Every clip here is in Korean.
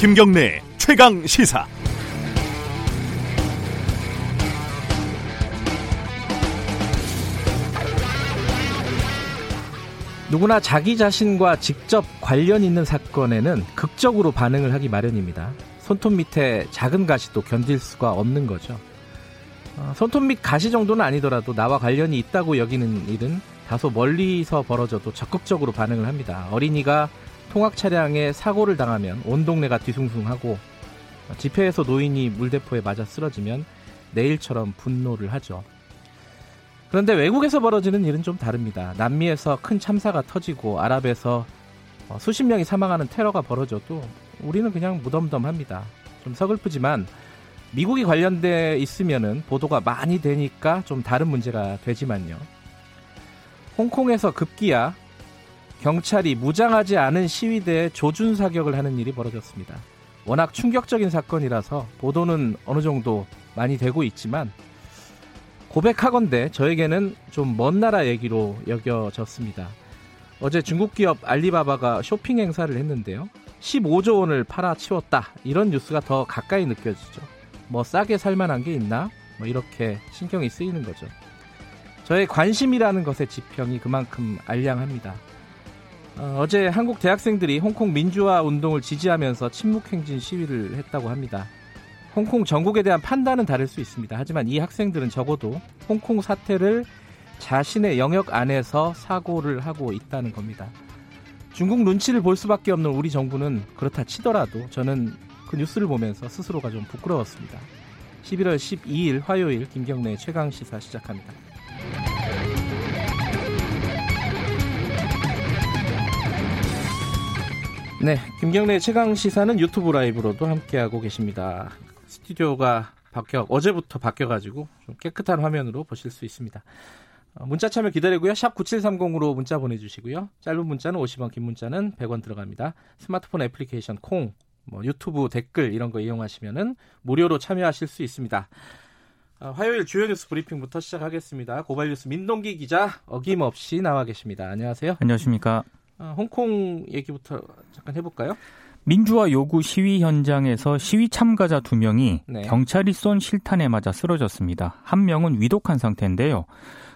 김경래 최강 시사. 누구나 자기 자신과 직접 관련 있는 사건에는 극적으로 반응을 하기 마련입니다. 손톱 밑에 작은 가시도 견딜 수가 없는 거죠. 어, 손톱 밑 가시 정도는 아니더라도 나와 관련이 있다고 여기는 일은 다소 멀리서 벌어져도 적극적으로 반응을 합니다. 어린이가 통학 차량에 사고를 당하면 온 동네가 뒤숭숭하고 집회에서 노인이 물대포에 맞아 쓰러지면 내일처럼 분노를 하죠. 그런데 외국에서 벌어지는 일은 좀 다릅니다. 남미에서 큰 참사가 터지고 아랍에서 어, 수십 명이 사망하는 테러가 벌어져도 우리는 그냥 무덤덤합니다. 좀 서글프지만 미국이 관련돼 있으면은 보도가 많이 되니까 좀 다른 문제가 되지만요. 홍콩에서 급기야 경찰이 무장하지 않은 시위대에 조준 사격을 하는 일이 벌어졌습니다. 워낙 충격적인 사건이라서 보도는 어느 정도 많이 되고 있지만 고백하건대 저에게는 좀 먼 나라 얘기로 여겨졌습니다. 어제 중국 기업 알리바바가 쇼핑 행사를 했는데요. 15조 원을 팔아치웠다. 이런 뉴스가 더 가까이 느껴지죠. 뭐 싸게 살만한 게 있나? 뭐 이렇게 신경이 쓰이는 거죠. 저의 관심이라는 것의 지평이 그만큼 알량합니다. 어, 제 한국 대학생들이 홍콩 민주화 운동을 지지하면서 침묵행진 시위를 했다고 합니다. 홍콩 전국에 대한 판단은 다를 수 있습니다. 하지만 이 학생들은 적어도 홍콩 사태를 자신의 영역 안에서 사고를 하고 있다는 겁니다. 중국 눈치를 볼 수밖에 없는 우리 정부는 그렇다 치더라도 저는 그 뉴스를 보면서 스스로가 좀 부끄러웠습니다. 11월 12일 화요일 김경래 최강 시사 시작합니다. 네, 김경래 최강 시사는 유튜브 라이브로도 함께하고 계십니다. 스튜디오가 바뀌어 어제부터 바뀌어가지고 좀 깨끗한 화면으로 보실 수 있습니다. 어, 문자 참여 기다리고요. 샵 9730으로 문자 보내주시고요. 짧은 문자는 50원, 긴 문자는 100원 들어갑니다. 스마트폰 애플리케이션 콩, 뭐 유튜브 댓글 이런 거 이용하시면은 무료로 참여하실 수 있습니다. 어, 화요일 주요 뉴스 브리핑부터 시작하겠습니다. 고발 뉴스 민동기 기자 어김없이 나와 계십니다. 안녕하세요. 안녕하십니까. 어, 홍콩 얘기부터 잠깐 해볼까요? 민주화 요구 시위 현장에서 시위 참가자 두 명이 네. 경찰이 쏜 실탄에 맞아 쓰러졌습니다. 한 명은 위독한 상태인데요.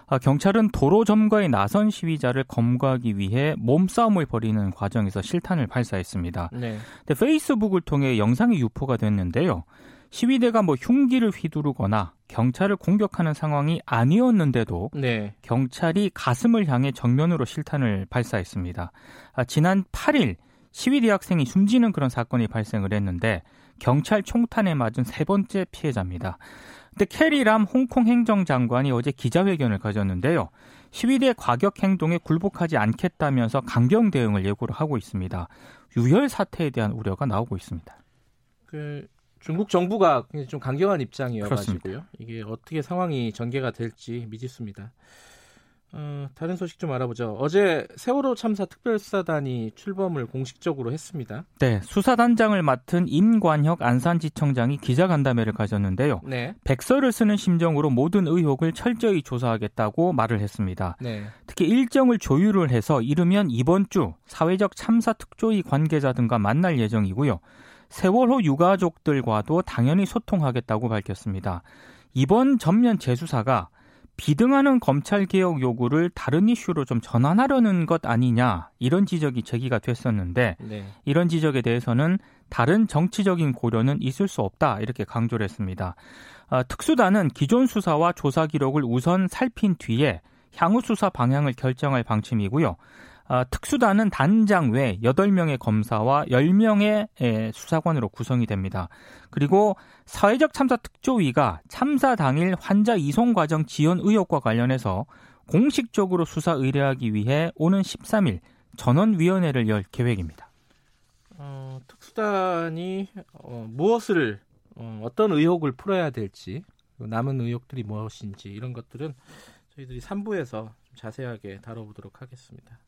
아, 경찰은 도로 점거에 나선 시위자를 검거하기 위해 몸싸움을 벌이는 과정에서 실탄을 발사했습니다. 네. 페이스북을 통해 영상이 유포가 됐는데요. 시위대가 뭐 흉기를 휘두르거나 경찰을 공격하는 상황이 아니었는데도 네. 경찰이 가슴을 향해 정면으로 실탄을 발사했습니다. 아, 지난 8일 시위대 학생이 숨지는 그런 사건이 발생을 했는데 경찰 총탄에 맞은 세 번째 피해자입니다. 근데 캐리람 홍콩 행정장관이 어제 기자회견을 가졌는데요. 시위대 과격 행동에 굴복하지 않겠다면서 강경 대응을 예고를 하고 있습니다. 유혈 사태에 대한 우려가 나오고 있습니다. 그 중국 정부가 좀 강경한 입장이어가지고요. 이게 어떻게 상황이 전개가 될지 미지수입니다. 어, 다른 소식 좀 알아보죠. 어제 세월호 참사 특별수사단이 출범을 공식적으로 했습니다. 네, 수사단장을 맡은 임관혁 안산지청장이 기자간담회를 가졌는데요. 네. 백서를 쓰는 심정으로 모든 의혹을 철저히 조사하겠다고 말을 했습니다. 네. 특히 일정을 조율을 해서 이르면 이번 주 사회적 참사 특조위 관계자 등과 만날 예정이고요. 세월호 유가족들과도 당연히 소통하겠다고 밝혔습니다. 이번 전면 재수사가 비등하는 검찰 개혁 요구를 다른 이슈로 좀 전환하려는 것 아니냐 이런 지적이 제기가 됐었는데 네. 이런 지적에 대해서는 다른 정치적인 고려는 있을 수 없다 이렇게 강조를 했습니다. 어, 특수단은 기존 수사와 조사 기록을 우선 살핀 뒤에 향후 수사 방향을 결정할 방침이고요. 어, 특수단은 단장 외 8명의 검사와 10명의 수사관으로 구성이 됩니다. 그리고 사회적 참사 특조위가 참사 당일 환자 이송 과정 지연 의혹과 관련해서 공식적으로 수사 의뢰하기 위해 오는 13일 전원위원회를 열 계획입니다. 어, 특수단이 어, 무엇을 어, 어떤 의혹을 풀어야 될지 남은 의혹들이 무엇인지 이런 것들은 저희들이 3부에서 자세하게 다뤄보도록 하겠습니다.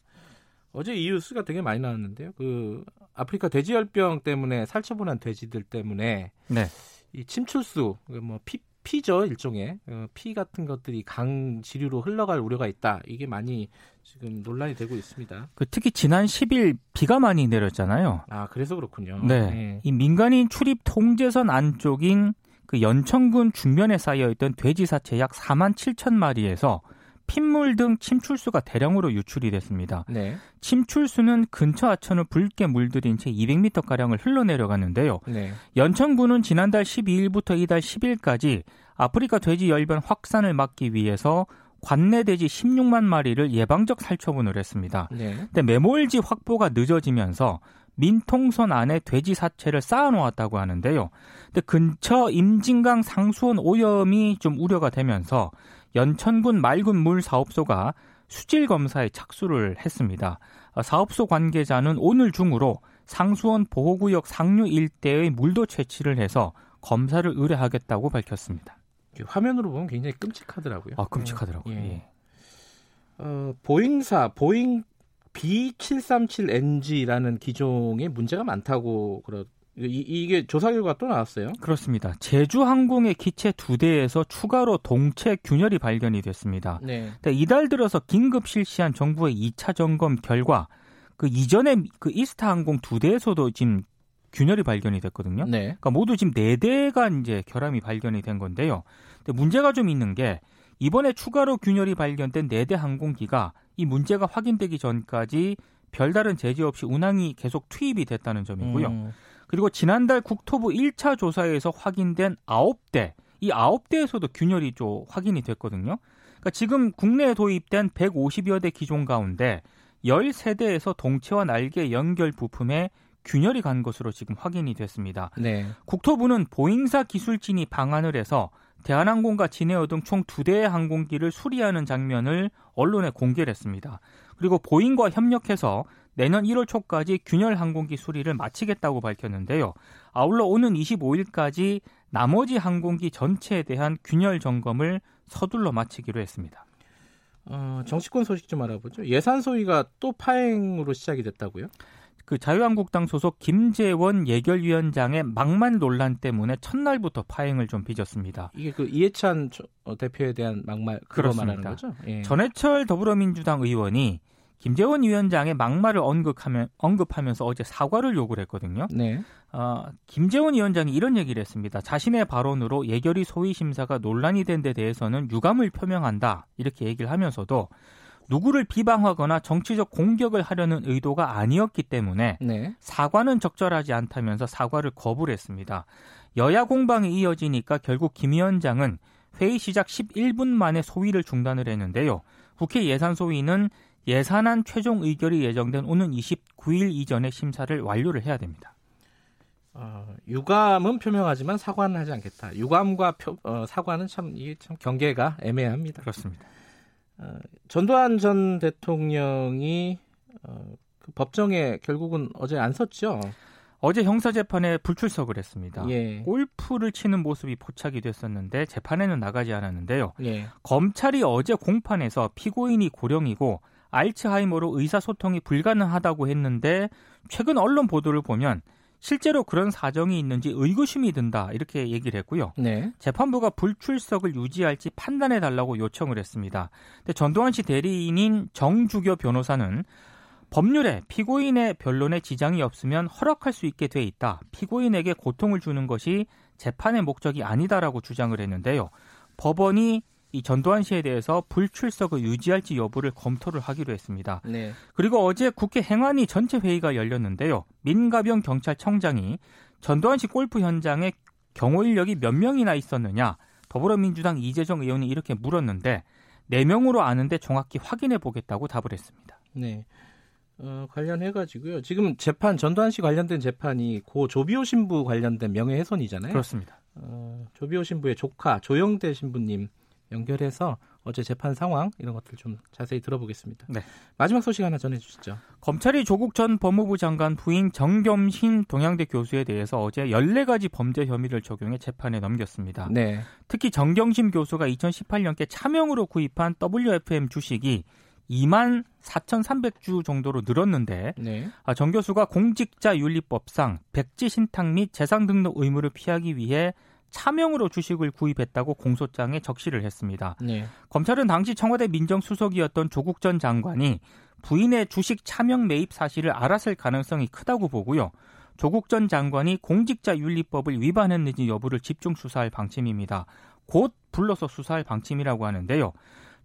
어제 이 뉴스가 되게 많이 나왔는데요. 그 아프리카 돼지열병 때문에 살처분한 돼지들 때문에 네. 이 침출수 그뭐 피, 피죠 일종의 어, 피 같은 것들이 강 지류로 흘러갈 우려가 있다. 이게 많이 지금 논란이 되고 있습니다. 그 특히 지난 10일 비가 많이 내렸잖아요. 아 그래서 그렇군요. 네, 네. 이 민간인 출입 통제선 안쪽인 그 연천군 중면에 쌓여 있던 돼지 사체 약 4만 7천 마리에서 핏물 등 침출수가 대량으로 유출이 됐습니다. 네. 침출수는 근처 하천을 붉게 물들인 채 200m 가량을 흘러내려갔는데요. 네. 연천군은 지난달 12일부터 이달 10일까지 아프리카 돼지 열변 확산을 막기 위해서 관내 돼지 16만 마리를 예방적 살처분을 했습니다. 네. 근데 메몰지 확보가 늦어지면서 민통선 안에 돼지 사체를 쌓아놓았다고 하는데요. 근데 근처 임진강 상수원 오염이 좀 우려가 되면서 연천군 맑은 물 사업소가 수질 검사에 착수를 했습니다. 어, 사업소 관계자는 오늘 중으로 상수원 보호구역 상류 일대의 물도 채취를 해서 검사를 의뢰하겠다고 밝혔습니다. 화면으로 보면 굉장히 끔찍하더라고요. 아, 끔찍하더라고요. 예. 예. 어, 보잉사 보잉 B737NG라는 기종에 문제가 많다고 그러 이, 게 조사 결과 또 나왔어요? 그렇습니다. 제주 항공의 기체 두 대에서 추가로 동체 균열이 발견이 됐습니다. 네. 이달 들어서 긴급 실시한 정부의 2차 점검 결과 그 이전에 그 이스타 항공 두 대에서도 지금 균열이 발견이 됐거든요. 네. 그러니까 모두 지금 네 대가 이제 결함이 발견이 된 건데요. 근데 문제가 좀 있는 게 이번에 추가로 균열이 발견된 네 대 항공기가 이 문제가 확인되기 전까지 별다른 제재 없이 운항이 계속 투입이 됐다는 점이고요. 음. 그리고 지난달 국토부 1차 조사에서 확인된 9대, 이 9대에서도 균열이 좀 확인이 됐거든요. 그러니까 지금 국내에 도입된 150여 대 기종 가운데 13대에서 동체와 날개 연결 부품에 균열이 간 것으로 지금 확인이 됐습니다. 네. 국토부는 보잉사 기술진이 방안을 해서 대한항공과 진에어 등 총 두 대의 항공기를 수리하는 장면을 언론에 공개를 했습니다. 그리고 보잉과 협력해서 내년 1월 초까지 균열 항공기 수리를 마치겠다고 밝혔는데요. 아울러 오는 25일까지 나머지 항공기 전체에 대한 균열 점검을 서둘러 마치기로 했습니다. 어, 정치권 소식 좀 알아보죠. 예산 소위가 또 파행으로 시작이 됐다고요? 그 자유한국당 소속 김재원 예결위원장의 막말 논란 때문에 첫날부터 파행을 좀 빚었습니다. 이게 그 이해찬 어, 대표에 대한 막말 그거 말하는 거죠? 예. 전해철 더불어민주당 의원이 김재원 위원장의 막말을 언급하면, 언급하면서 어제 사과를 요구를 했거든요. 네. 어, 김재원 위원장이 이런 얘기를 했습니다. 자신의 발언으로 예결위 소위 심사가 논란이 된 데 대해서는 유감을 표명한다. 이렇게 얘기를 하면서도 누구를 비방하거나 정치적 공격을 하려는 의도가 아니었기 때문에 네. 사과는 적절하지 않다면서 사과를 거부를 했습니다. 여야 공방이 이어지니까 결국 김 위원장은 회의 시작 11분 만에 소위를 중단을 했는데요. 국회 예산 소위는 예산안 최종 의결이 예정된 오는 29일 이전에 심사를 완료를 해야 됩니다. 어, 유감은 표명하지만 사과는 하지 않겠다. 유감과 표, 어, 사과는 참 이게 참 경계가 애매합니다. 그렇습니다. 어, 전두환 전 대통령이 어, 그 법정에 결국은 어제 안 섰죠. 어제 형사재판에 불출석을 했습니다. 예. 골프를 치는 모습이 포착이 됐었는데 재판에는 나가지 않았는데요. 예. 검찰이 어제 공판에서 피고인이 고령이고 알츠하이머로 의사소통이 불가능하다고 했는데 최근 언론 보도를 보면 실제로 그런 사정이 있는지 의구심이 든다 이렇게 얘기를 했고요. 네. 재판부가 불출석을 유지할지 판단해 달라고 요청을 했습니다. 근데 전두환 씨 대리인인 정주교 변호사는 법률에 피고인의 변론에 지장이 없으면 허락할 수 있게 돼 있다. 피고인에게 고통을 주는 것이 재판의 목적이 아니다라고 주장을 했는데요. 법원이 이 전두환 씨에 대해서 불출석을 유지할지 여부를 검토를 하기로 했습니다. 네. 그리고 어제 국회 행안위 전체 회의가 열렸는데요. 민가병 경찰청장이 전두환 씨 골프 현장에 경호 인력이 몇 명이나 있었느냐 더불어민주당 이재정 의원이 이렇게 물었는데 4명으로 아는데 정확히 확인해 보겠다고 답을 했습니다. 네. 어, 관련해 가지고요. 지금 재판 전두환 씨 관련된 재판이 고 조비오 신부 관련된 명예훼손이잖아요. 그렇습니다. 어, 조비오 신부의 조카 조영대 신부님 연결해서 어제 재판 상황 이런 것들 좀 자세히 들어보겠습니다. 네. 마지막 소식 하나 전해주시죠. 검찰이 조국 전 법무부 장관 부인 정겸신 동양대 교수에 대해서 어제 14가지 범죄 혐의를 적용해 재판에 넘겼습니다. 네. 특히 정경심 교수가 2018년께 차명으로 구입한 WFM 주식이 2만 4,300주 정도로 늘었는데 네. 아, 정 교수가 공직자윤리법상 백지 신탁 및 재산 등록 의무를 피하기 위해 차명으로 주식을 구입했다고 공소장에 적시를 했습니다. 네. 검찰은 당시 청와대 민정수석이었던 조국 전 장관이 부인의 주식 차명 매입 사실을 알았을 가능성이 크다고 보고요. 조국 전 장관이 공직자윤리법을 위반했는지 여부를 집중 수사할 방침입니다. 곧 불러서 수사할 방침이라고 하는데요.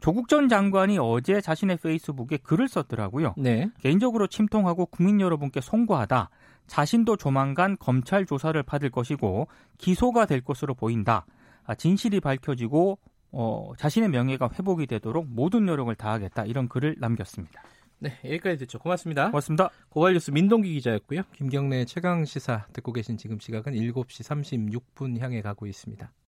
조국 전 장관이 어제 자신의 페이스북에 글을 썼더라고요. 네. 개인적으로 침통하고 국민 여러분께 송구하다. 자신도 조만간 검찰 조사를 받을 것이고 기소가 될 것으로 보인다. 아, 진실이 밝혀지고 어, 자신의 명예가 회복이 되도록 모든 노력을 다하겠다. 이런 글을 남겼습니다. 네, 여기까지 듣죠. 고맙습니다. 고맙습니다. 고발뉴스 민동기 기자였고요. 김경래 최강 시사 듣고 계신 지금 시각은 7시 36분 향해 가고 있습니다.